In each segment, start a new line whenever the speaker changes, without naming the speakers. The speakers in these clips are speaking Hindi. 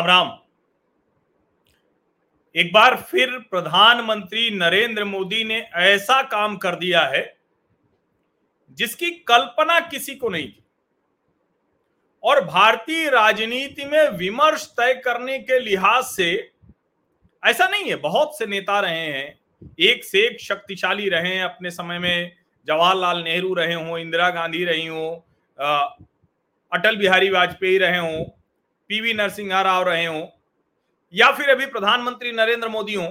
राम राम। एक बार फिर प्रधानमंत्री नरेंद्र मोदी ने ऐसा काम कर दिया है, जिसकी कल्पना किसी को नहीं थी। और भारतीय राजनीति में विमर्श तय करने के लिहाज से ऐसा नहीं है, बहुत से नेता रहे हैं, एक से एक शक्तिशाली रहे हैं अपने समय में, जवाहरलाल नेहरू रहे हों, इंदिरा गांधी रही हों अटल बिहारी वाजपेयी रहे हों पीवी नरसिंहा राव रहे हों, या फिर अभी प्रधानमंत्री नरेंद्र मोदी हों,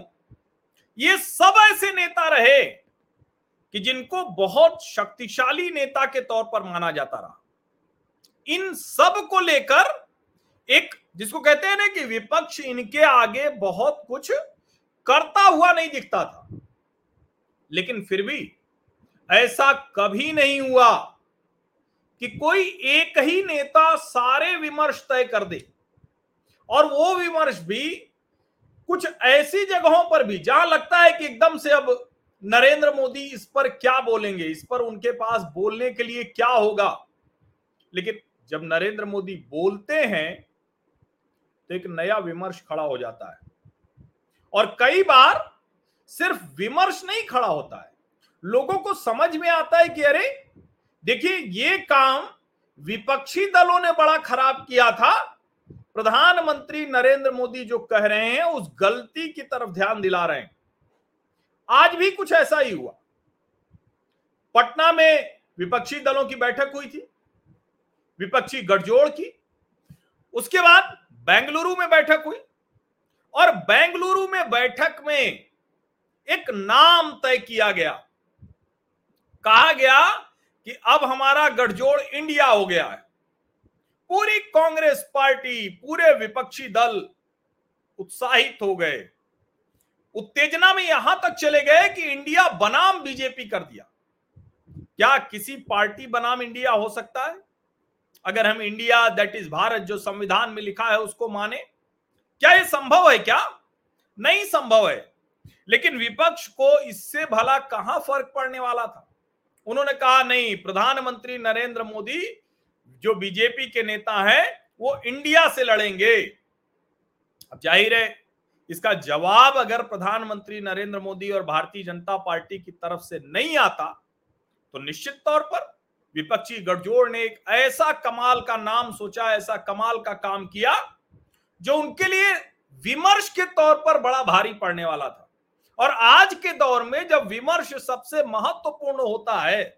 ये सब ऐसे नेता रहे कि जिनको बहुत शक्तिशाली नेता के तौर पर माना जाता रहा। इन सबको लेकर एक, जिसको कहते हैं ना कि विपक्ष इनके आगे बहुत कुछ करता हुआ नहीं दिखता था। लेकिन फिर भी ऐसा कभी नहीं हुआ कि कोई एक ही नेता सारे विमर्श तय कर दे। और वो विमर्श भी कुछ ऐसी जगहों पर भी, जहाँ लगता है कि एकदम से अब नरेंद्र मोदी इस पर क्या बोलेंगे, इस पर उनके पास बोलने के लिए क्या होगा? लेकिन जब नरेंद्र मोदी बोलते हैं तो एक नया विमर्श खड़ा हो जाता है। और कई बार सिर्फ़ विमर्श नहीं खड़ा होता है। लोगों को समझ में आता है कि अरे देखिए, ये काम विपक्षी दलों ने बड़ा खराब किया था। प्रधानमंत्री नरेंद्र मोदी जो कह रहे हैं, उस गलती की तरफ़ ध्यान दिला रहे हैं। आज भी कुछ ऐसा ही हुआ। पटना में विपक्षी दलों की बैठक हुई थी, विपक्षी गठजोड़ की। उसके बाद बेंगलुरु में बैठक हुई और बेंगलुरु में बैठक में एक नाम तय किया गया। कहा गया कि अब हमारा गठजोड़ इंडिया हो गया है। पूरी कांग्रेस पार्टी, पूरे विपक्षी दल उत्साहित हो गए। उत्तेजना में यहाँ तक चले गए कि इंडिया बनाम बीजेपी कर दिया। क्या किसी पार्टी बनाम इंडिया हो सकता है? अगर हम इंडिया दैट इज़ भारत, जो संविधान में लिखा है, उसको माने, क्या यह संभव है क्या? नहीं संभव है। लेकिन विपक्ष को इससे भला कहाँ फ़र्क पड़ने वाला था? उन्होंने कहा, नहीं, प्रधानमंत्री नरेंद्र मोदी जो बीजेपी के नेता हैं, वो इंडिया से लड़ेंगे। अब ज़ाहिर है, इसका जवाब अगर प्रधानमंत्री नरेंद्र मोदी और भारतीय जनता पार्टी की तरफ़ से नहीं आता तो निश्चित तौर पर विपक्षी गठजोड़ ने एक ऐसा कमाल का नाम सोचा, ऐसा कमाल का काम किया, जो उनके लिए विमर्श के तौर पर बड़ा भारी पड़ने वाला था। और आज के दौर में जब विमर्श सबसे महत्वपूर्ण होता है,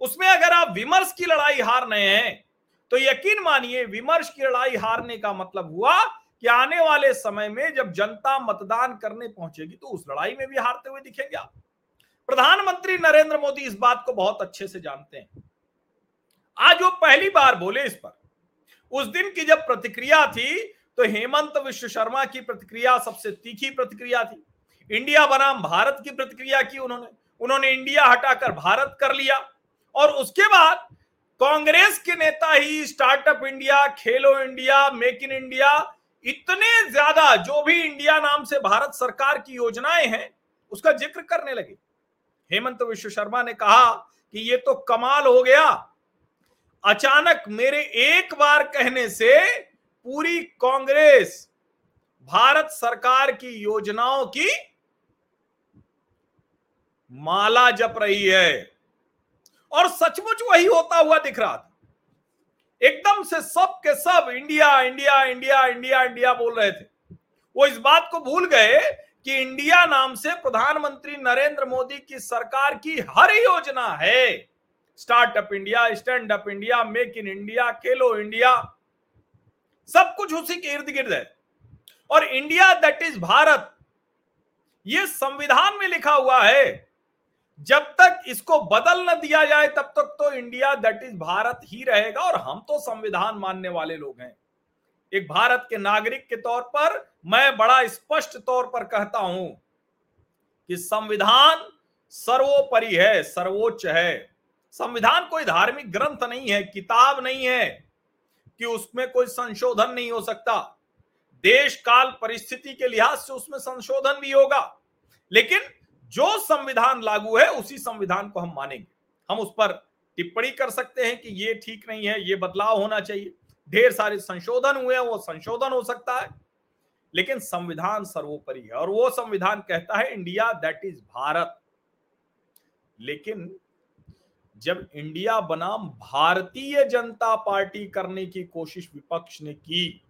उसमें अगर आप विमर्श की लड़ाई हार रहे हैं तो यकीन मानिए विमर्श की लड़ाई हारने का मतलब हुआ कि आने वाले समय में जब जनता मतदान करने पहुंचेगी तो उस लड़ाई में भी हारते हुए दिखेंगे आप। प्रधानमंत्री नरेंद्र मोदी इस बात को बहुत अच्छे से जानते हैं। आज वो पहली बार बोले इस पर। उस दिन की जब प्रतिक्रिया थी तो हेमंत विश्व शर्मा की प्रतिक्रिया सबसे तीखी प्रतिक्रिया थी। इंडिया बनाम, भारत की प्रतिक्रिया की उन्होंने। उन्होंने इंडिया हटाकर भारत कर लिया। और उसके बाद कांग्रेस के नेता ही startup India, Khelo India, make in India, इतने ज़्यादा जो भी इंडिया नाम से भारत सरकार की योजनाएँ हैं, उसका ज़िक्र करने लगे। हेमंत विश्व शर्मा ने कहा कि ये तो कमाल हो गया। अचानक मेरे एक बार कहने से पूरी कांग्रेस, भारत सरकार की योजनाओं की माला जप रही है। और सचमुच वही होता हुआ दिख रहा था। एकदम से सब के सब India India India India India बोल रहे थे। वो इस बात को भूल गए कि इंडिया नाम से प्रधानमंत्री नरेंद्र मोदी की सरकार की हर योजना है। Startup India stand up India make in India Khelo India सब कुछ उसी के इर्द गिर्द है। और इंडिया दैट इज़ भारत, ये संविधान में लिखा हुआ है। जब तक इसको बदल न दिया जाए, तब तक तो इंडिया दैट इज़ भारत ही रहेगा और हम तो संविधान मानने वाले लोग हैं। एक भारत के नागरिक के तौर पर मैं बड़ा स्पष्ट तौर पर कहता हूँ कि संविधान सर्वोपरि है, सर्वोच्च है। संविधान कोई धार्मिक ग्रंथ नहीं है, किताब नहीं है कि उसमें कोई संशोधन नहीं हो सकता। देश काल परिस्थिति के लिहाज से उसमें संशोधन भी होगा। लेकिन जो संविधान लागू है, उसी संविधान को हम मानेंगे। हम उस पर टिप्पणी कर सकते हैं कि ये ठीक नहीं है, ये बदलाव होना चाहिए। ढेर सारे संशोधन हुए हैं, वो संशोधन हो सकता है, लेकिन संविधान सर्वोपरि है, और वो संविधान कहता है इंडिया, दैट इज़ भारत। लेकिन जब इंडिया बनाम भारतीय जनता पार्टी करने की कोशिश विपक्ष ने की,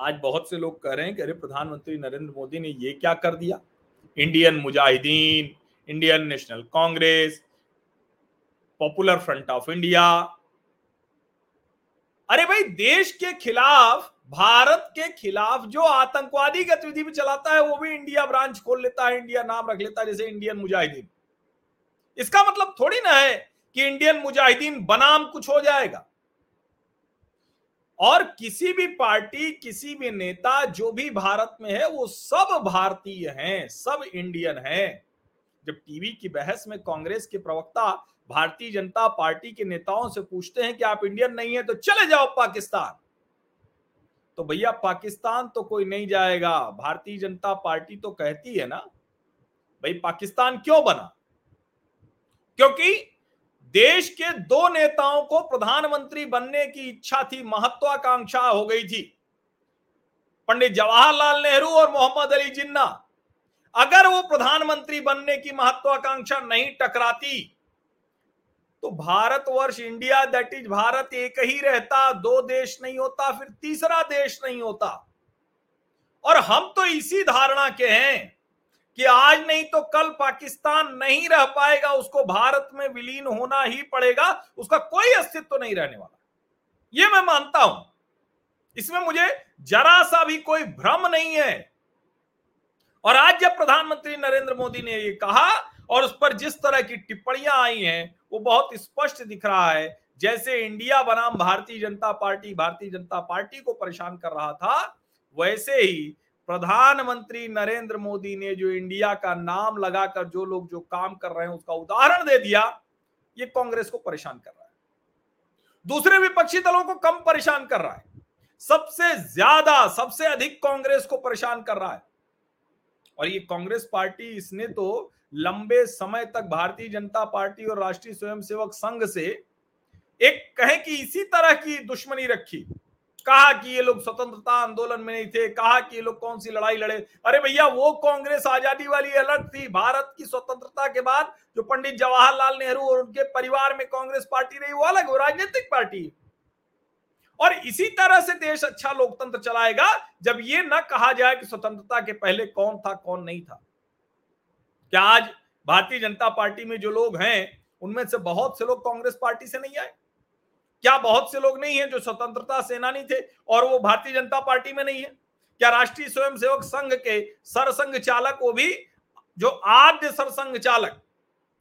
आज बहुत से लोग कह रहे हैं कि अरे, प्रधानमंत्री नरेंद्र मोदी ने ये क्या कर दिया? Indian Mujahideen Indian National Congress Popular Front of India अरे भाई, देश के खिलाफ, भारत के खिलाफ जो आतंकवादी गतिविधि भी चलाता है, वो भी इंडिया ब्रांच खोल लेता है इंडिया नाम रख लेता है, जैसे इंडियन मुजाहिदीन इसका मतलब थोड़ी ना है कि इंडियन मुजाहिदीन बनाम कुछ हो जाएगा। और किसी भी पार्टी, किसी भी नेता, जो भी भारत में है, वो सब भारतीय हैं, सब इंडियन हैं। जब टीवी की बहस में कांग्रेस के प्रवक्ता भारतीय जनता पार्टी के नेताओं से पूछते हैं कि आप इंडियन नहीं है तो चले जाओ पाकिस्तान। तो भैया, पाकिस्तान तो कोई नहीं जाएगा। भारतीय जनता पार्टी तो कहती है ना, भाई पाकिस्तान क्यों बना? क्योंकि देश के दो नेताओं को प्रधानमंत्री बनने की इच्छा थी, महत्वाकांक्षा हो गई थी। पंडित जवाहरलाल नेहरू और मोहम्मद अली जिन्ना, अगर वो प्रधानमंत्री बनने की महत्वाकांक्षा नहीं टकराती तो Bharatvarsh India that is Bharat एक ही रहता, दो देश नहीं होता, फिर तीसरा देश नहीं होता। और हम तो इसी धारणा के हैं कि आज नहीं तो कल पाकिस्तान नहीं रह पाएगा, उसको भारत में विलीन होना ही पड़ेगा, उसका कोई अस्तित्व तो नहीं रहने वाला। ये मैं मानता हूँ। इसमें मुझे जरा सा भी कोई भ्रम नहीं है। और आज जब प्रधानमंत्री नरेंद्र मोदी ने ये कहा, और उस पर जिस तरह की टिप्पणियाँ आई हैं, वो बहुत स्पष्ट दिख रहा है। जैसे इंडिया बनाम भारतीय जनता पार्टी, भारतीय जनता पार्टी को परेशान कर रहा था, वैसे ही प्रधानमंत्री नरेंद्र मोदी ने जो इंडिया का नाम लगाकर जो लोग जो काम कर रहे हैं, उसका उदाहरण दे दिया, ये कांग्रेस को परेशान कर रहा है। दूसरे विपक्षी दलों को कम परेशान कर रहा है। सबसे ज़्यादा, सबसे अधिक कांग्रेस को परेशान कर रहा है। और ये कांग्रेस पार्टी, इसने तो लंबे समय तक भारतीय जनता पार्टी और राष्ट्रीय स्वयंसेवक संघ से एक कहें कि इसी तरह की दुश्मनी रखी। कहा कि ये लोग स्वतंत्रता आंदोलन में नहीं थे? कहा कि ये लोग कौन सी लड़ाई लड़े? अरे भैया, वो कांग्रेस आज़ादी वाली अलग थी, भारत की स्वतंत्रता के बाद जो पंडित जवाहरलाल नेहरू और उनके परिवार में कांग्रेस पार्टी रही, वो अलग, वो राजनीतिक पार्टी। और इसी तरह से देश अच्छा लोकतंत्र चलाएगा, जब ये न कहा जाए कि स्वतंत्रता के पहले कौन था, कौन नहीं था। क्या आज भारतीय जनता पार्टी में जो लोग हैं, उनमें से बहुत से लोग कांग्रेस पार्टी से नहीं आए? क्या बहुत से लोग नहीं है जो स्वतंत्रता सेनानी थे और वो भारतीय जनता पार्टी में नहीं है? क्या राष्ट्रीय स्वयंसेवक संघ के सरसंघ चालक वो भी, जो आद्य सरसंघ चालक,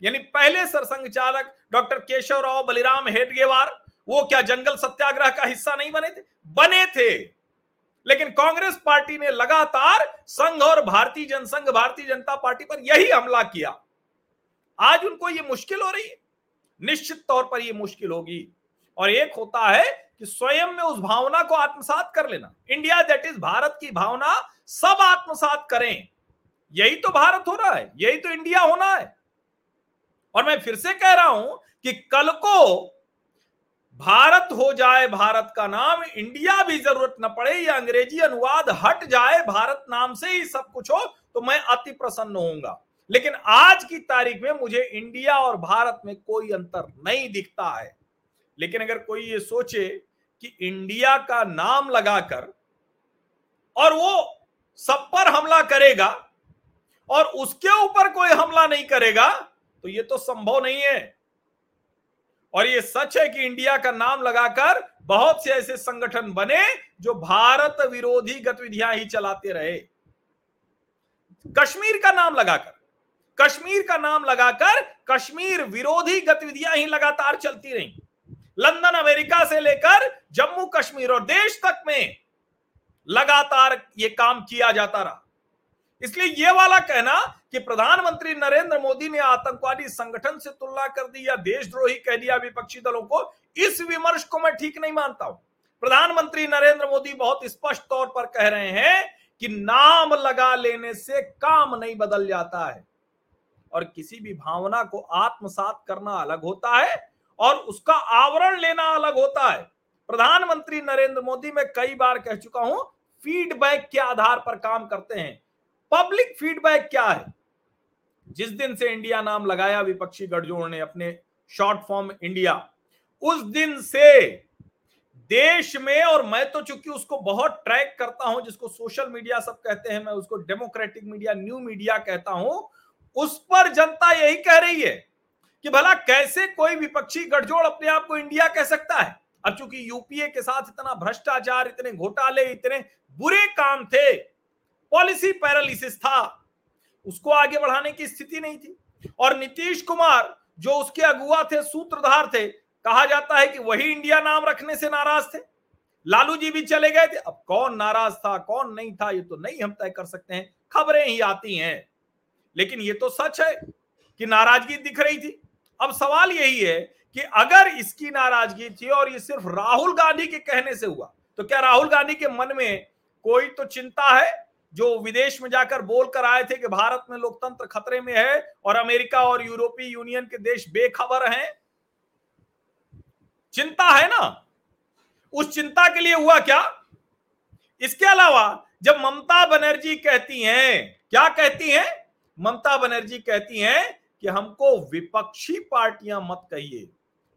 यानी पहले सरसंघ चालक डॉक्टर केशव राव बलिराम हेडगेवार, वो क्या जंगल सत्याग्रह का हिस्सा नहीं बने थे? बने थे। लेकिन कांग्रेस पार्टी ने लगातार संघ और भारतीय जनसंघ, भारतीय जनता पार्टी पर यही हमला किया। आज उनको ये मुश्किल हो रही है। निश्चित तौर पर ये मुश्किल होगी। और एक होता है कि स्वयं में उस भावना को आत्मसात कर लेना। इंडिया दैट इज़ भारत की भावना, सब आत्मसात करें। यही तो भारत हो रहा है, यही तो इंडिया होना है। और मैं फिर से कह रहा हूँ कि कल को भारत हो जाए, भारत का नाम इंडिया भी ज़रूरत न पड़े या अंग्रेज़ी अनुवाद हट जाए, भारत नाम से ही सब कुछ हो तो मैं अति प्रसन्न होऊँगा। लेकिन आज की तारीख में मुझे इंडिया और भारत में कोई अंतर नहीं दिखता है। लेकिन अगर कोई ये सोचे कि इंडिया का नाम लगाकर और वो सब पर हमला करेगा और उसके ऊपर कोई हमला नहीं करेगा तो ये तो संभव नहीं है। और ये सच है कि इंडिया का नाम लगाकर बहुत से ऐसे संगठन बने जो भारत विरोधी गतिविधियाँ ही चलाते रहे। कश्मीर का नाम लगाकर, कश्मीर का नाम लगाकर कश्मीर विरोधी गतिविधियाँ ही लगातार चलती रही। लंदन, अमेरिका से लेकर जम्मू कश्मीर और देश तक में लगातार ये काम किया जाता रहा। इसलिए ये वाला कहना कि प्रधानमंत्री नरेंद्र मोदी ने आतंकवादी संगठन से तुलना कर दी या देशद्रोही कह दिया विपक्षी दलों को, इस विमर्श को मैं ठीक नहीं मानता हूँ। प्रधानमंत्री नरेंद्र मोदी बहुत स्पष्ट तौर पर कह रहे हैं कि नाम लगा लेने से काम नहीं बदल जाता है और किसी भी भावना को आत्मसात करना अलग होता है। और उसका आवरण लेना अलग होता है। प्रधानमंत्री नरेंद्र मोदी, मैं कई बार कह चुका हूँ, फीडबैक के आधार पर काम करते हैं। पब्लिक फीडबैक क्या है? जिस दिन से इंडिया नाम लगाया, विपक्षी गठजोड़ ने अपने शॉर्ट फॉर्म इंडिया, उस दिन से देश में, और मैं तो चूँकि उसको बहुत ट्रैक करता हूँ, जिसको सोशल मीडिया सब कहते हैं, मैं उसको डेमोक्रेटिक मीडिया, न्यू मीडिया कहता हूँ, उस पर जनता यही कह रही है कि भला कैसे कोई विपक्षी गठजोड़ अपने आप को इंडिया कह सकता है? अब चूँकि यूपीए के साथ इतना भ्रष्टाचार, इतने घोटाले, इतने बुरे काम थे, पॉलिसी पैरालिसिस था, उसको आगे बढ़ाने की स्थिति नहीं थी। और नीतीश कुमार, जो उसके अगुआ थे, सूत्रधार थे, कहा जाता है कि वही इंडिया नाम रखने से नाराज़ थे। लालू जी भी चले गए थे। अब कौन नाराज़ था, कौन नहीं था, ये तो नहीं हम तय कर सकते हैं। खबरें ही आती हैं। लेकिन ये तो सच है कि नाराज़गी दिख रही थी। अब सवाल यही है कि अगर इसकी नाराज़गी थी और ये सिर्फ़ राहुल गांधी के कहने से हुआ तो क्या राहुल गांधी के मन में कोई तो चिंता है जो विदेश में जाकर बोलकर आए थे कि भारत में लोकतंत्र खतरे में है और अमेरिका और यूरोपीय यूनियन के देश बेखबर हैं? चिंता है ना? उस चिंता के लिए हुआ क्या? इसके अलावा जब ममता बनर्जी कहती हैं, क्या कहती हैं? ममता बनर्जी कहती हैं कि हमको विपक्षी पार्टियाँ मत कहिए।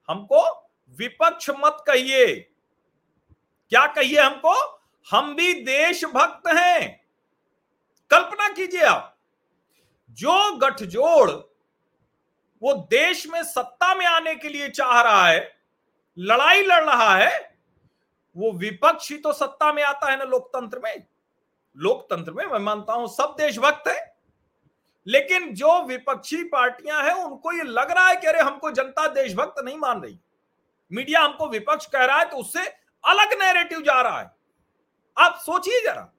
हमको विपक्ष मत कहिए। क्या कहिए हमको? हम भी देशभक्त हैं। कल्पना कीजिए आप, जो गठजोड़ वो देश में सत्ता में आने के लिए चाह रहा है, लड़ाई लड़ रहा है, वो विपक्ष ही तो सत्ता में आता है ना लोकतंत्र में। लोकतंत्र में, मैं मानता हूँ सब देशभक्त है। लेकिन जो विपक्षी पार्टियाँ हैं, उनको ये लग रहा है कि अरे, हमको जनता देशभक्त नहीं मान रही। मीडिया हमको विपक्ष कह रहा है तो उससे अलग नैरेटिव जा रहा है। आप सोचिए जरा।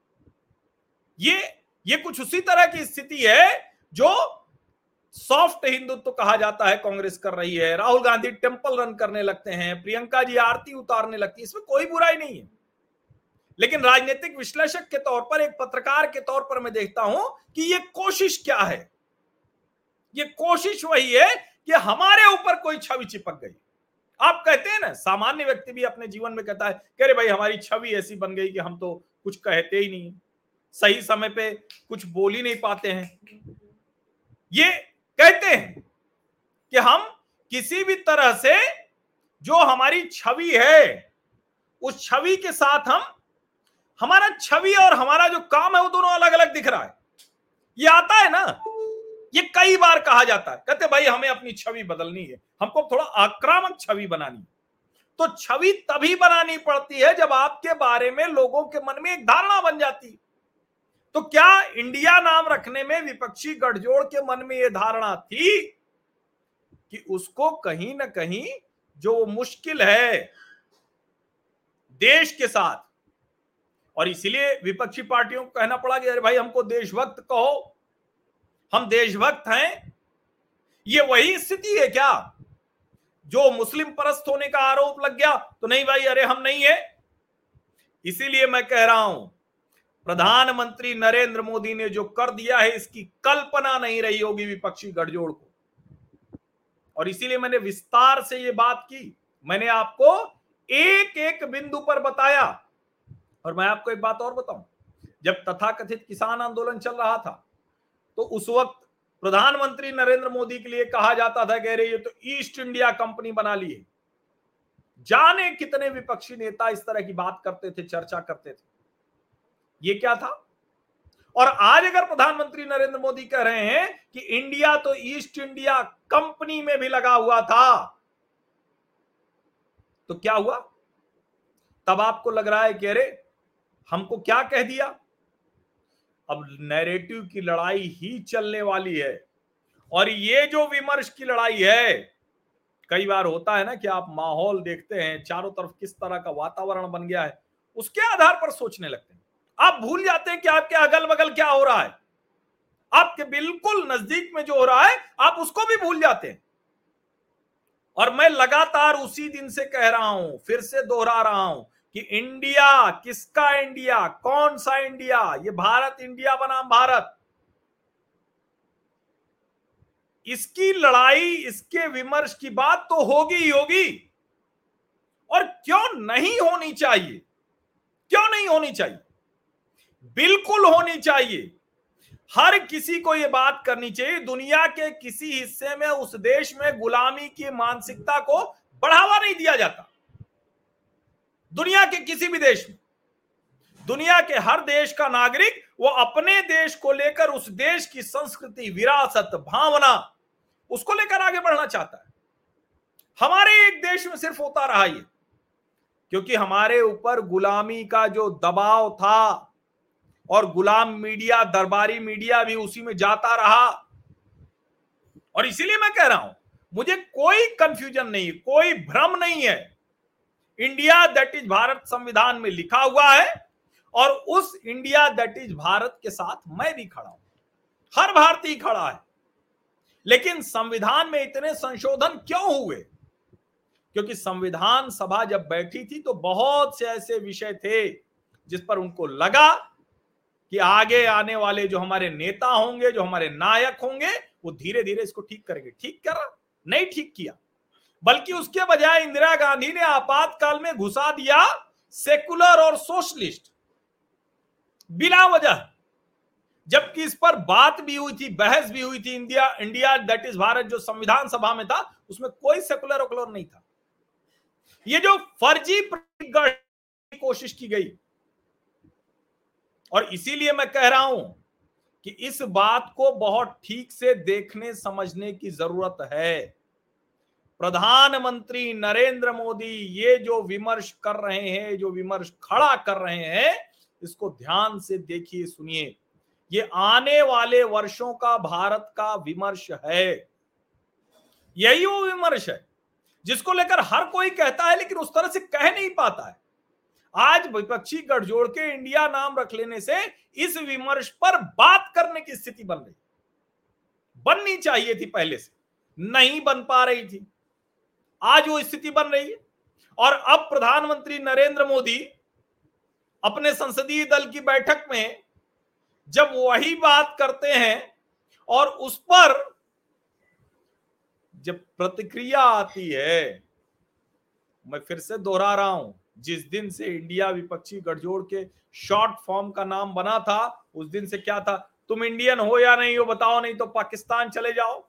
ये ये कुछ उसी तरह की स्थिति है जो सॉफ्ट हिंदुत्व तो कहा जाता है, कांग्रेस कर रही है, राहुल गांधी टेंपल रन करने लगते हैं, प्रियंका जी आरती उतारने लगती है, इसमें कोई बुराई नहीं है। लेकिन राजनीतिक विश्लेषक के तौर पर, एक पत्रकार के तौर पर मैं देखता हूँ कि ये कोशिश क्या है। ये कोशिश वही है कि हमारे ऊपर कोई छवि चिपक गई। आप कहते हैं ना, सामान्य व्यक्ति भी अपने जीवन में कहता है कह रहे भाई, हमारी छवि ऐसी बन गई कि हम तो कुछ कहते ही नहीं, सही समय पे कुछ बोल ही नहीं पाते हैं। ये कहते हैं कि हम किसी भी तरह से जो हमारी छवि है, उस छवि के साथ हम हमारा छवि और हमारा जो काम है वो दोनों अलग अलग दिख रहा है। ये आता है ना? ये कई बार कहा जाता है। कहते भाई, हमें अपनी छवि बदलनी है। हमको थोड़ा आक्रामक छवि बनानी तो छवि तभी बनानी पड़ती है जब आपके बारे में लोगों के मन में एक धारणा बन जाती है। तो क्या इंडिया नाम रखने में विपक्षी गठजोड़ के मन में यह धारणा थी कि उसको कहीं ना कहीं जो मुश्किल है देश के साथ और इसलिए विपक्षी पार्टियों को कहना पड़ा कि अरे भाई, हमको देशभक्त कहो। हम देशभक्त हैं। ये वही स्थिति है क्या? जो मुस्लिम परस्त होने का आरोप लग गया तो नहीं भाई, अरे हम नहीं है। इसीलिए मैं कह रहा हूँ, प्रधानमंत्री नरेंद्र मोदी ने जो कर दिया है, इसकी कल्पना नहीं रही होगी विपक्षी गठजोड़ को। और इसीलिए मैंने विस्तार से ये बात की। मैंने आपको एक एक बिंदु पर बताया। और मैं आपको एक बात और बताऊँ, जब तथाकथित किसान आंदोलन चल रहा था तो उस वक्त प्रधानमंत्री नरेंद्र मोदी के लिए कहा जाता था कह रहे ये तो ईस्ट इंडिया कंपनी बना लिए। जाने कितने विपक्षी नेता इस तरह की बात करते थे, चर्चा करते थे। ये क्या था? और आज अगर प्रधानमंत्री नरेंद्र मोदी कह रहे हैं कि इंडिया तो ईस्ट इंडिया कंपनी में भी लगा हुआ था तो क्या हुआ? तब आपको लग रहा है कि अरे हमको क्या कह दिया? अब नैरेटिव की लड़ाई ही चलने वाली है। और ये जो विमर्श की लड़ाई है, कई बार होता है ना कि आप माहौल देखते हैं, चारों तरफ़ किस तरह का वातावरण बन गया है, उसके आधार पर सोचने लगते हैं। आप भूल जाते हैं कि आपके अगल बगल क्या हो रहा है। आपके बिल्कुल नज़दीक में जो हो रहा है, आप उसको भी भूल जाते हैं। और मैं लगातार उसी दिन से कह रहा हूँ, फिर से दोहरा रहा हूँ कि इंडिया, किसका इंडिया, कौन सा इंडिया? ये भारत, इंडिया बनाम भारत। इसकी लड़ाई, इसके विमर्श की बात तो होगी ही होगी। और क्यों नहीं होनी चाहिए? क्यों नहीं होनी चाहिए? बिल्कुल होनी चाहिए। हर किसी को यह बात करनी चाहिए, दुनिया के किसी हिस्से में, उस देश में गुलामी की मानसिकता को बढ़ावा नहीं दिया जाता। दुनिया के किसी भी देश में, दुनिया के हर देश का नागरिक, वो अपने देश को लेकर उस देश की संस्कृति, विरासत, भावना, उसको लेकर आगे बढ़ना चाहता है। हमारे एक देश में सिर्फ़ होता रहा ये, क्योंकि हमारे ऊपर गुलामी का जो दबाव था, और गुलाम मीडिया, दरबारी मीडिया भी उसी में जाता रहा। और इसीलिए मैं कह रहा हूँ, मुझे कोई कंफ्यूजन नहीं, कोई भ्रम नहीं है। इंडिया दैट इज़ भारत संविधान में लिखा हुआ है, और उस इंडिया दैट इज़ भारत के साथ मैं भी खड़ा हूँ। हर भारतीय खड़ा है। लेकिन संविधान में इतने संशोधन क्यों हुए? क्योंकि संविधान सभा जब बैठी थी तो बहुत से ऐसे विषय थे, जिस पर उनको लगा कि आगे आने वाले जो हमारे नेता होंगे, जो हमारे नायक होंगे, वो धीरे धीरे इसको ठीक करेंगे। ठीक करा? नहीं ठीक किया। बल्कि उसके बजाय इंदिरा गांधी ने आपातकाल में घुसा दिया सेकुलर और सोशलिस्ट। बिना वजह, जबकि इस पर बात भी हुई थी, बहस भी हुई थी India India that is Bharat जो संविधान सभा में था, उसमें कोई सेकुलर ओकुलर नहीं था। ये जो फर्जी की कोशिश की गई, और इसीलिए मैं कह रहा हूँ कि इस बात को बहुत ठीक से देखने, समझने की ज़रूरत है। प्रधानमंत्री नरेंद्र मोदी, ये जो विमर्श कर रहे हैं, जो विमर्श खड़ा कर रहे हैं, इसको ध्यान से देखिए, सुनिए। ये आने वाले वर्षों का भारत का विमर्श है। यही वो विमर्श है, जिसको लेकर हर कोई कहता है, लेकिन उस तरह से कह नहीं पाता है। आज विपक्षी गठजोड़ के इंडिया नाम रख लेने से इस विमर्श पर बात करने की स्थिति बन रही बननी चाहिए थी पहले से, नहीं बन पा रही थी। आज वो स्थिति बन रही है। और अब प्रधानमंत्री नरेंद्र मोदी अपने संसदीय दल की बैठक में जब वही बात करते हैं और उस पर जब प्रतिक्रिया आती है, मैं फिर से दोहरा रहा हूँ, जिस दिन से इंडिया विपक्षी गठजोड़ के शॉर्ट फॉर्म का नाम बना था, उस दिन से क्या था? तुम इंडियन हो या नहीं हो बताओ, नहीं तो पाकिस्तान चले जाओ।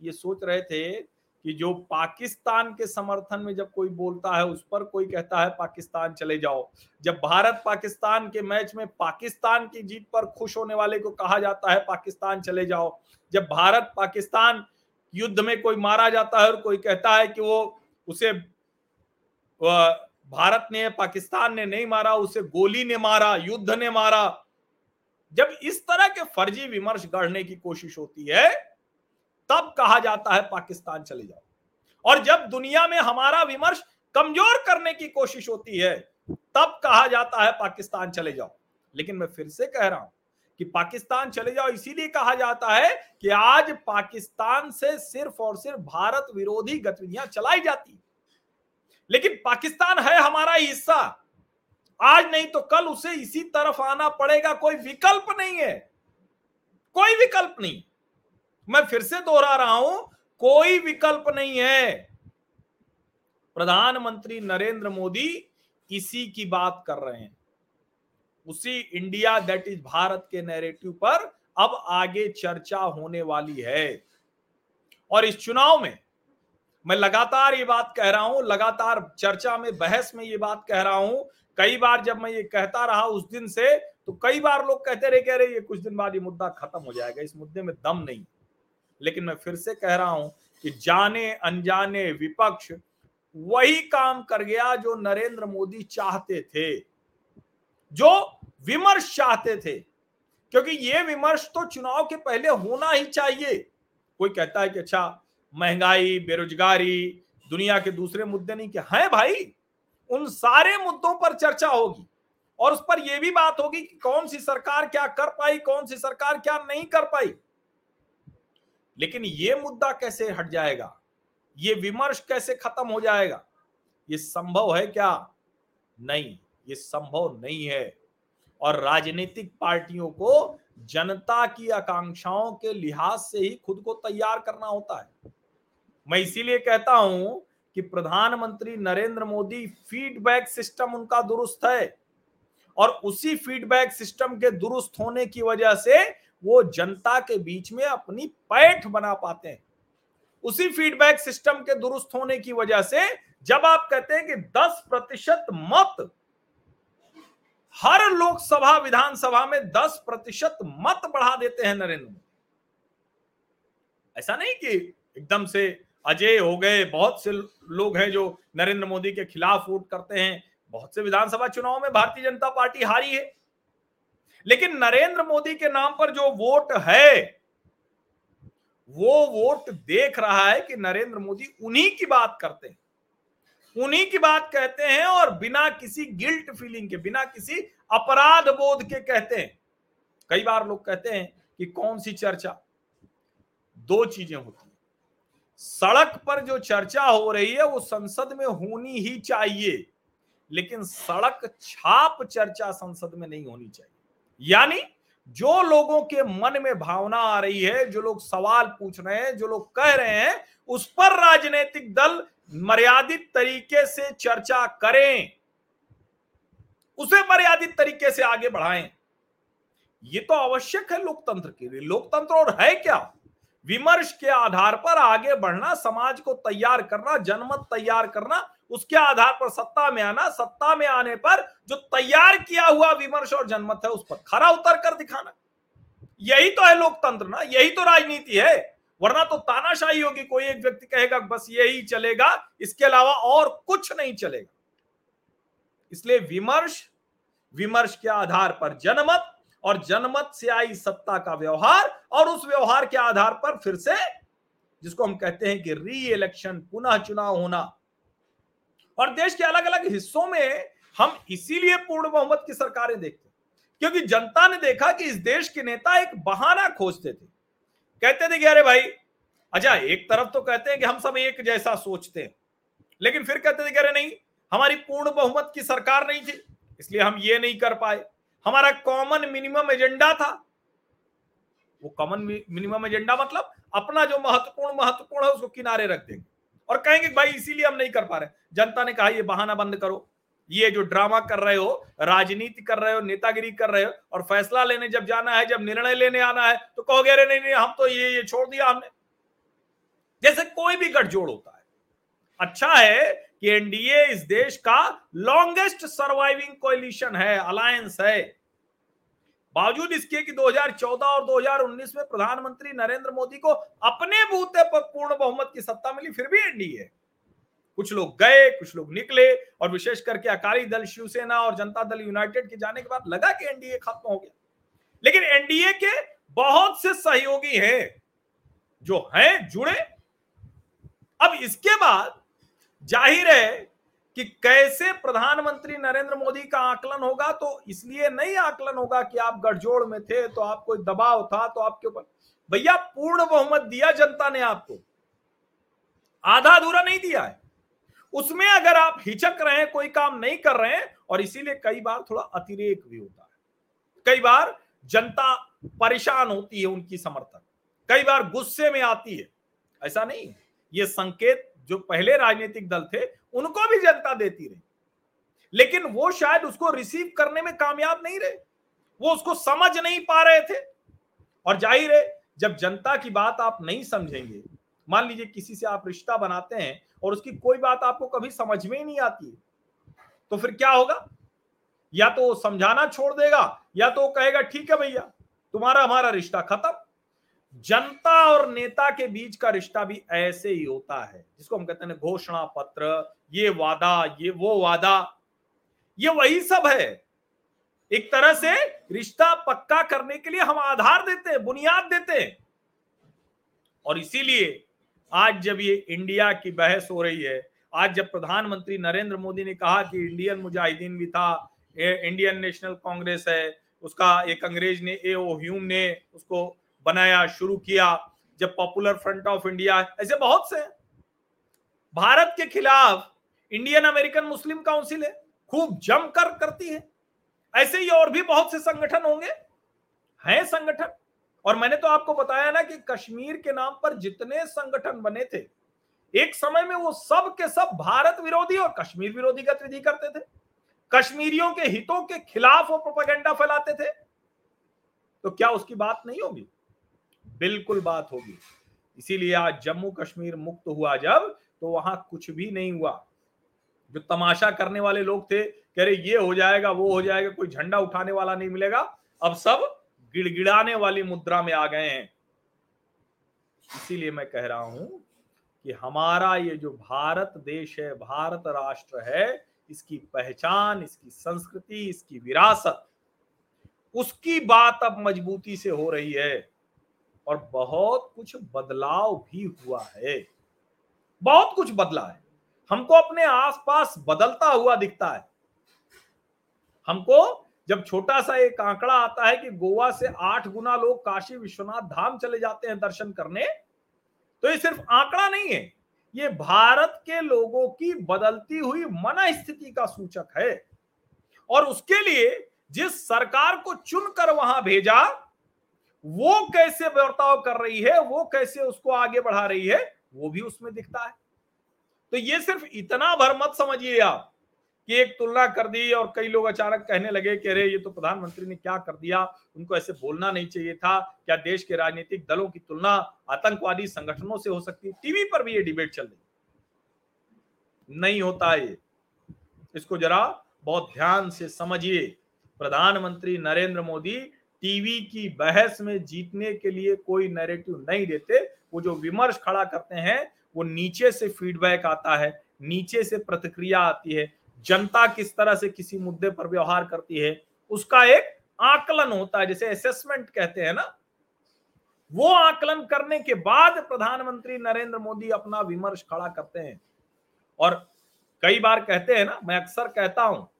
ये सोच रहे थे कि जो पाकिस्तान के समर्थन में जब कोई बोलता है, उस पर कोई कहता है, पाकिस्तान चले जाओ। जब भारत पाकिस्तान के मैच में पाकिस्तान की जीत पर खुश होने वाले को कहा जाता है, पाकिस्तान चले जाओ। जब भारत पाकिस्तान युद्ध में कोई मारा जाता है और कोई कहता है कि वो उसे भारत ने, पाकिस्तान ने नहीं मारा, उसे गोली ने मारा, युद्ध ने मारा। जब इस तरह के फर्जी विमर्श गढ़ने की कोशिश होती है तब कहा जाता है पाकिस्तान चले जाओ। और जब दुनिया में हमारा विमर्श कमज़ोर करने की कोशिश होती है, तब कहा जाता है पाकिस्तान चले जाओ। लेकिन मैं फिर से कह रहा हूँ कि पाकिस्तान चले जाओ, इसीलिए कहा जाता है कि आज पाकिस्तान से सिर्फ़ और सिर्फ़ भारत विरोधी गतिविधियाँ चलाई जाती लेकिन पाकिस्तान है हमारा हिस्सा। आज नहीं तो कल उसे इसी तरफ़ आना पड़ेगा, कोई विकल्प नहीं है। कोई विकल्प नहीं। मैं फिर से दोहरा रहा हूँ, कोई विकल्प नहीं है। प्रधानमंत्री नरेंद्र मोदी इसी की बात कर रहे हैं। उसी इंडिया दैट इज़ भारत के नैरेटिव पर अब आगे चर्चा होने वाली है। और इस चुनाव में मैं लगातार ये बात कह रहा हूँ, लगातार चर्चा में, बहस में ये बात कह रहा हूँ। कई बार जब मैं ये कहता रहा उस दिन से तो कई बार लोग कहते रहे, कह रहे, ये कुछ दिन बाद ये मुद्दा खत्म हो जाएगा, इस मुद्दे में दम नहीं। लेकिन मैं फिर से कह रहा हूँ कि जाने अनजाने विपक्ष वही काम कर गया जो नरेंद्र मोदी चाहते थे, जो विमर्श चाहते थे। क्योंकि ये विमर्श तो चुनाव के पहले होना ही चाहिए। कोई कहता है कि अच्छा महँगाई, बेरोजगारी, दुनिया के दूसरे मुद्दे नहीं क्या हैं भाई, उन सारे मुद्दों पर चर्चा होगी। और उस पर यह भी बात होगी कि कौन सी सरकार क्या कर पाई, कौन सी सरकार क्या नहीं कर पाई। लेकिन ये मुद्दा कैसे हट जाएगा? ये विमर्श कैसे खत्म हो जाएगा? ये संभव है क्या? नहीं, ये संभव नहीं है। और राजनीतिक पार्टियों को जनता की आकांक्षाओं के लिहाज से ही खुद को तैयार करना होता है। मैं इसीलिए कहता हूँ कि प्रधानमंत्री नरेंद्र मोदी फीडबैक सिस्टम उनका दुरुस्त है। और उसी फीडबैक सिस्टम के दुरुस्त होने की वजह से वो जनता के बीच में अपनी पैठ बना पाते हैं। उसी फीडबैक सिस्टम के दुरुस्त होने की वजह से जब आप कहते हैं कि 10 प्रतिशत मत, हर लोकसभा, विधानसभा में 10 प्रतिशत मत बढ़ा देते हैं नरेंद्र मोदी। ऐसा नहीं कि एकदम से अजय हो गए, बहुत से लोग हैं जो नरेंद्र मोदी के खिलाफ वोट करते हैं, बहुत से विधानसभा चुनाव में भारतीय जनता पार्टी हारी है। लेकिन नरेंद्र मोदी के नाम पर जो वोट है, वो वोट देख रहा है कि नरेंद्र मोदी उन्हीं की बात करते हैं। उन्हीं की बात कहते हैं और बिना किसी गिल्ट फीलिंग के, बिना किसी अपराध बोध के कहते हैं। कई बार लोग कहते हैं कि कौन सी चर्चा? दो चीज़ें होती हैं। सड़क पर जो चर्चा हो रही है, वो संसद में होनी ही चाहिए, लेकिन सड़क छाप चर्चा संसद में नहीं होनी चाहिए। यानी जो लोगों के मन में भावना आ रही है, जो लोग सवाल पूछ रहे हैं, जो लोग कह रहे हैं, उस पर राजनीतिक दल मर्यादित तरीके से चर्चा करें। उसे मर्यादित तरीके से आगे बढ़ाएँ। ये तो आवश्यक है लोकतंत्र के लिए। लोकतंत्र और है क्या? विमर्श के आधार पर आगे बढ़ना, समाज को तैयार करना, जनमत तैयार करना उसके आधार पर सत्ता में आना, सत्ता में आने पर जो तैयार किया हुआ विमर्श और जनमत है, उस पर खरा उतर कर दिखाना। यही तो है लोकतंत्र ना, यही तो राजनीति है। वरना तो तानाशाही होगी, कोई एक व्यक्ति कहेगा, बस यही चलेगा, इसके अलावा और कुछ नहीं चलेगा। इसलिए विमर्श विमर्श के आधार पर जनमत, और जनमत से आई सत्ता का व्यवहार, और उस व्यवहार के आधार पर फिर से, जिसको हम कहते हैं कि री इलेक्शन पुनः चुनाव होना और देश के अलग अलग हिस्सों में हम इसीलिए पूर्ण बहुमत की सरकारें देखते क्योंकि जनता ने देखा कि इस देश के नेता एक बहाना खोजते थे। कहते थे कि अरे भाई अच्छा एक तरफ़ तो कहते हैं कि हम सब एक जैसा सोचते हैं, लेकिन फिर कहते थे कि अरे नहीं, हमारी पूर्ण बहुमत की सरकार नहीं थी, इसलिए हम ये नहीं कर पाए। हमारा कॉमन मिनिमम एजेंडा था। वो कॉमन मिनिमम एजेंडा मतलब अपना जो महत्वपूर्ण महत्वपूर्ण है, उसको किनारे रख देंगे। और कहेंगे भाई इसीलिए हम नहीं कर पा रहे। जनता ने कहा, ये बहाना बंद करो। ये जो ड्रामा कर रहे हो, राजनीति कर रहे हो, नेतागिरी कर रहे हो, और फैसला लेने जब जाना है, जब निर्णय लेने आना है तो कहोगे, अरे नहीं नहीं, हम तो ये ये छोड़ दिया हमने। जैसे कोई भी गठजोड़ होता है। अच्छा है कि एनडीए इस देश का लॉन्गेस्ट सर्वाइविंग कोलिशन है अलायंस है। बावजूद इसके कि 2014 और 2019 में प्रधानमंत्री नरेंद्र मोदी को अपने बूते पर पूर्ण बहुमत की सत्ता मिली, फिर भी एनडीए कुछ लोग गए, कुछ लोग निकले और विशेष करके अकाली दल, शिवसेना और जनता दल यूनाइटेड के जाने के बाद लगा कि एनडीए खत्म हो गया। लेकिन एनडीए के बहुत से सहयोगी हैं, जो हैं, जुड़े। अब इसके बाद ज़ाहिर है कि कैसे प्रधानमंत्री नरेंद्र मोदी का आकलन होगा तो इसलिए नहीं आकलन होगा कि आप गठजोड़ में थे तो आप कोई दबाव था तो आपके ऊपर। भैया, पूर्ण बहुमत दिया जनता ने आपको। आधा अधूरा नहीं दिया है। उसमें अगर आप हिचक रहे हैं, कोई काम नहीं कर रहे हैं, और इसीलिए कई बार थोड़ा अतिरेक भी होता है। कई बार जनता परेशान होती है उनकी समर्थन। कई बार गुस्से में आती है। ऐसा नहीं ये संकेत जो पहले राजनीतिक दल थे, उनको भी जनता देती रही। लेकिन वो शायद उसको रिसीव करने में कामयाब नहीं रहे। वो उसको समझ नहीं पा रहे थे। और ज़ाहिर है, जब जनता की बात आप नहीं समझेंगे, मान लीजिए किसी से आप रिश्ता बनाते हैं और उसकी कोई बात आपको कभी समझ में ही नहीं आती तो फिर क्या होगा? या तो समझाना छोड़ देगा, या तो कहेगा, ठीक है भैया, तुम्हारा हमारा रिश्ता खत्म। जनता और नेता के बीच का रिश्ता भी ऐसे ही होता है, जिसको हम कहते हैं घोषणा पत्र, ये वादा, ये वो वादा, ये वही सब है। एक तरह से रिश्ता पक्का करने के लिए हम आधार देते हैं, बुनियाद देते हैं। और इसीलिए आज जब ये इंडिया की बहस हो रही है, आज जब प्रधानमंत्री नरेंद्र मोदी ने कहा कि इंडियन मुजाहिदीन भी था इंडियन नेशनल कांग्रेस है, उसका एक अंग्रेज़ ने, ए ओ ह्यूम ने उसको बनाया, शुरू किया, जब पॉपुलर फ्रंट ऑफ़ इंडिया ऐसे बहुत से भारत के खिलाफ इंडियन अमेरिकन मुस्लिम काउंसिल है, खूब जमकर करती है। ऐसे ही और भी बहुत से संगठन होंगे। हैं संगठन। और मैंने तो आपको बताया ना कि कश्मीर के नाम पर जितने संगठन बने थे, एक समय में वो सब के सब भारत विरोधी और कश्मीर विरोधी गतिविधि करते थे। कश्मीरियों के हितों के खिलाफ वो प्रोपेगेंडा फैलाते थे। तो क्या उसकी बात नहीं होगी? बिल्कुल बात होगी। इसीलिए आज जम्मू कश्मीर मुक्त हुआ जब तो वहाँ कुछ भी नहीं हुआ। जो तमाशा करने वाले लोग थे, कह रहे, ये हो जाएगा, वो हो जाएगा, कोई झंडा उठाने वाला नहीं मिलेगा। अब सब गिड़गिड़ाने वाली मुद्रा में आ गए हैं। इसीलिए मैं कह रहा हूँ कि हमारा ये जो भारत देश है, भारत राष्ट्र है, इसकी पहचान, इसकी संस्कृति, इसकी विरासत, उसकी बात अब मजबूती से हो रही है। और बहुत कुछ बदलाव भी हुआ है। बहुत कुछ बदला है। हमको अपने आसपास बदलता हुआ दिखता है। हमको जब छोटा सा एक आंकड़ा आता है कि गोवा से आठ गुना लोग काशी विश्वनाथ धाम चले जाते हैं दर्शन करने तो ये सिर्फ़ आंकड़ा नहीं है। ये भारत के लोगों की बदलती हुई मन स्थिति का सूचक है। और उसके लिए जिस सरकार को चुनकर वहाँ भेजा वो कैसे बर्ताव कर रही है, वो कैसे उसको आगे बढ़ा रही है, वो भी उसमें दिखता है। तो ये सिर्फ़ इतना भर मत समझिए आप कि एक तुलना कर दी और कई लोग अचानक कहने लगे कि अरे, ये तो प्रधानमंत्री ने क्या कर दिया, उनको ऐसे बोलना नहीं चाहिए था, क्या देश के राजनीतिक दलों की तुलना आतंकवादी संगठनों से हो सकती है? टीवी पर भी ये डिबेट चल रही नहीं होता ये। इसको जरा बहुत ध्यान से समझिए। प्रधानमंत्री नरेंद्र मोदी टीवी की बहस में जीतने के लिए कोई नैरेटिव नहीं देते। वो जो विमर्श खड़ा करते हैं, वो नीचे से फीडबैक आता है, नीचे से प्रतिक्रिया आती है। जनता किस तरह से किसी मुद्दे पर व्यवहार करती है, उसका एक आकलन होता है, जैसे असेसमेंट कहते हैं ना। वो आकलन करने के बाद प्रधानमंत्री नरेंद्र मोदी अपना विमर्श खड़ा करते हैं। और कई बार कहते हैं ना, मैं अक्सर कहता हूँ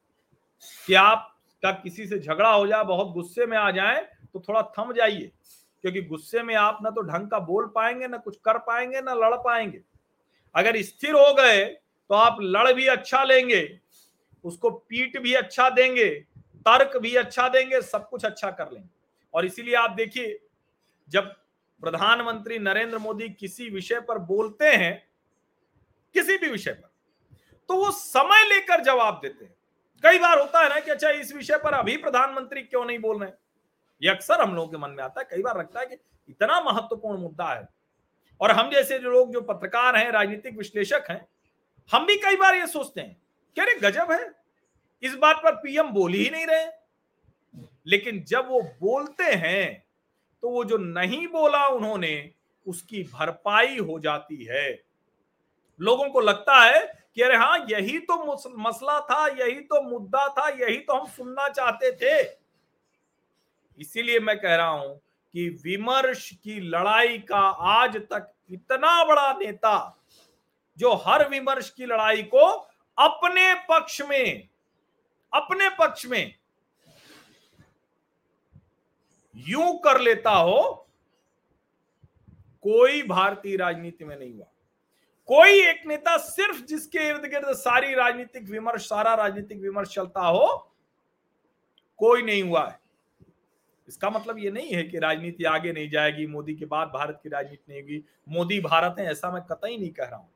कि आप का किसी से झगड़ा हो जाए, बहुत गुस्से में आ जाए तो थोड़ा थम जाइए। क्योंकि गुस्से में आप ना तो ढंग का बोल पाएँगे, ना कुछ कर पाएँगे, ना लड़ पाएँगे। अगर स्थिर हो गए तो आप लड़ भी अच्छा लेंगे, उसको पीट भी अच्छा देंगे, तर्क भी अच्छा देंगे, सब कुछ अच्छा कर लेंगे। और इसीलिए आप देखिए, जब प्रधानमंत्री नरेंद्र मोदी किसी विषय पर बोलते हैं, किसी भी विषय पर तो वो समय लेकर जवाब देते हैं। कई बार होता है ना कि अच्छा इस विषय पर अभी प्रधानमंत्री क्यों नहीं बोल रहे ये अक्सर हम लोगों के मन में आता है, कई बार लगता है कि इतना महत्वपूर्ण मुद्दा है। और हम जैसे जो लोग, जो पत्रकार हैं, राजनीतिक विश्लेषक हैं, हम भी कई बार ये सोचते हैं कह रहे गजब है। इस बात पर पीएम बोल ही नहीं रहे लेकिन जब वो बोलते हैं तो वो जो नहीं बोला उन्होंने, उसकी भरपाई हो जाती है। लोगों को लगता है कि अरे हाँ यही तो मसला था, यही तो मुद्दा था, यही तो हम सुनना चाहते थे। इसीलिए मैं कह रहा हूँ कि विमर्श की लड़ाई का आज तक इतना बड़ा नेता, जो हर विमर्श की लड़ाई को अपने पक्ष में, अपने पक्ष में यूँ कर लेता हो, कोई भारतीय राजनीति में नहीं हुआ। कोई एक नेता सिर्फ़ जिसके इर्द गिर्द सारी राजनीतिक विमर्श, सारा राजनीतिक विमर्श चलता हो, कोई नहीं हुआ है। इसका मतलब ये नहीं है कि राजनीति आगे नहीं जाएगी, मोदी के बाद भारत की राजनीति नहीं होगी। मोदी भारत है, ऐसा मैं कतई नहीं कह रहा हूँ।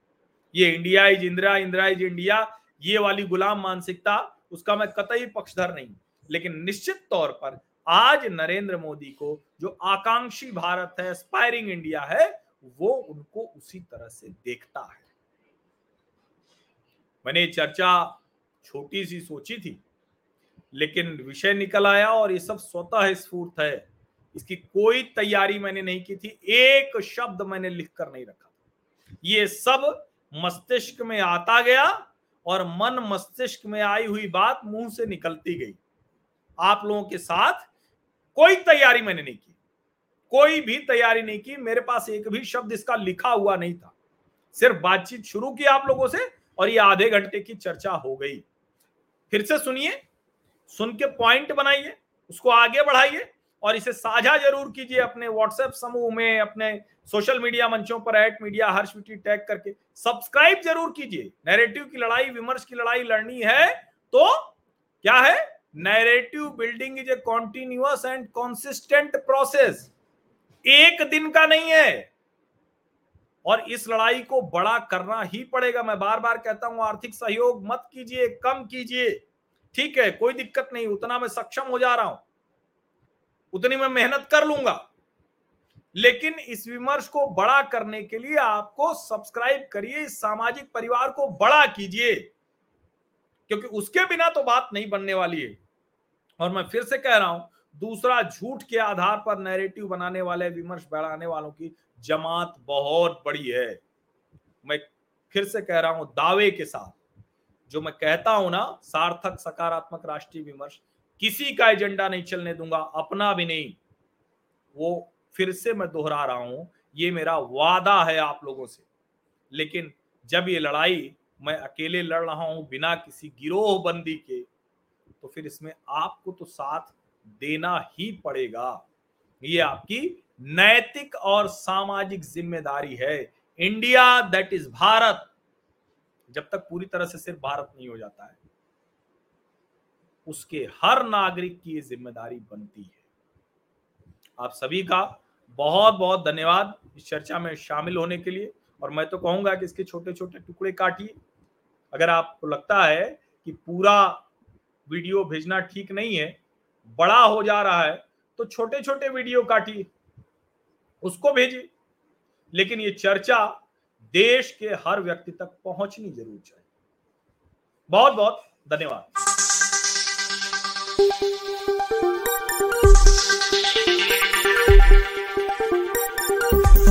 ये India is Indira Indira is India, ये वाली गुलाम मानसिकता, उसका मैं कतई पक्षधर नहीं। लेकिन निश्चित तौर पर आज नरेंद्र मोदी को जो आकांक्षी भारत है एस्पायरिंग इंडिया है वो उनको उसी तरह से देखता है। मैंने चर्चा छोटी सी सोची थी, लेकिन विषय निकल आया और ये सब स्वतः स्फूर्त है। इसकी कोई तैयारी मैंने नहीं की थी, एक शब्द मैंने लिख कर नहीं रखा ये सब मस्तिष्क में आता गया और मन मस्तिष्क में आई हुई बात मुँह से निकलती गई। आप लोगों के साथ कोई तैयारी मैंने नहीं की। कोई भी तैयारी नहीं की, मेरे पास एक भी शब्द इसका लिखा हुआ नहीं था। सिर्फ़ बातचीत शुरू की आप लोगों से और ये आधे घंटे की चर्चा हो गई। फिर से सुनिए, सुन के पॉइंट बनाइए, उसको आगे बढ़ाइए और इसे साझा ज़रूर कीजिए अपने व्हाट्सएप समूह में, अपने सोशल मीडिया मंचों पर एट मीडिया हर्ष टैग करके। सब्सक्राइब ज़रूर कीजिए। नैरेटिव की लड़ाई, विमर्श की लड़ाई लड़नी है तो क्या है? Narrative building is a continuous and consistent process एक दिन का नहीं है। और इस लड़ाई को बड़ा करना ही पड़ेगा। मैं बार बार कहता हूँ, आर्थिक सहयोग मत कीजिए, कम कीजिए। ठीक है, कोई दिक्कत नहीं, उतना मैं सक्षम हो जा रहा हूँ। उतनी मैं मेहनत कर लूँगा। लेकिन इस विमर्श को बड़ा करने के लिए आपको सब्सक्राइब करिए इस सामाजिक परिवार को बड़ा कीजिए। क्योंकि उसके बिना तो बात नहीं बनने वाली है। और मैं फिर से कह रहा हूँ दूसरा झूठ के आधार पर नैरेटिव बनाने वाले, विमर्श बढ़ाने वालों की जमात बहुत बड़ी है। मैं फिर से कह रहा हूँ, दावे के साथ, जो मैं कहता हूँ ना, सार्थक, सकारात्मक राष्ट्रीय विमर्श, किसी का एजेंडा नहीं चलने दूँगा, अपना भी नहीं। वो फिर से मैं दोहरा रहा हूँ, ये मेरा वादा है आप लोगों से। लेकिन जब ये लड़ाई, मैं अकेले लड़ रहा हूँ बिना किसी गिरोह बंदी के तो फिर इसमें आपको तो साथ देना ही पड़ेगा। ये आपकी नैतिक और सामाजिक ज़िम्मेदारी है। India that is Bharat. जब तक पूरी तरह से सिर्फ़ भारत नहीं हो जाता है, उसके हर नागरिक की ज़िम्मेदारी बनती है। आप सभी का बहुत बहुत धन्यवाद इस चर्चा में शामिल होने के लिए। और मैं तो कहूँगा कि इसके छोटे छोटे टुकड़े काटिए। अगर आपको लगता है कि पूरा वीडियो भेजना ठीक नहीं है बड़ा हो जा रहा है तो छोटे छोटे वीडियो काटिए उसको भेजिए लेकिन ये चर्चा देश के हर व्यक्ति तक पहुंचनी ज़रूर चाहिए। बहुत बहुत धन्यवाद।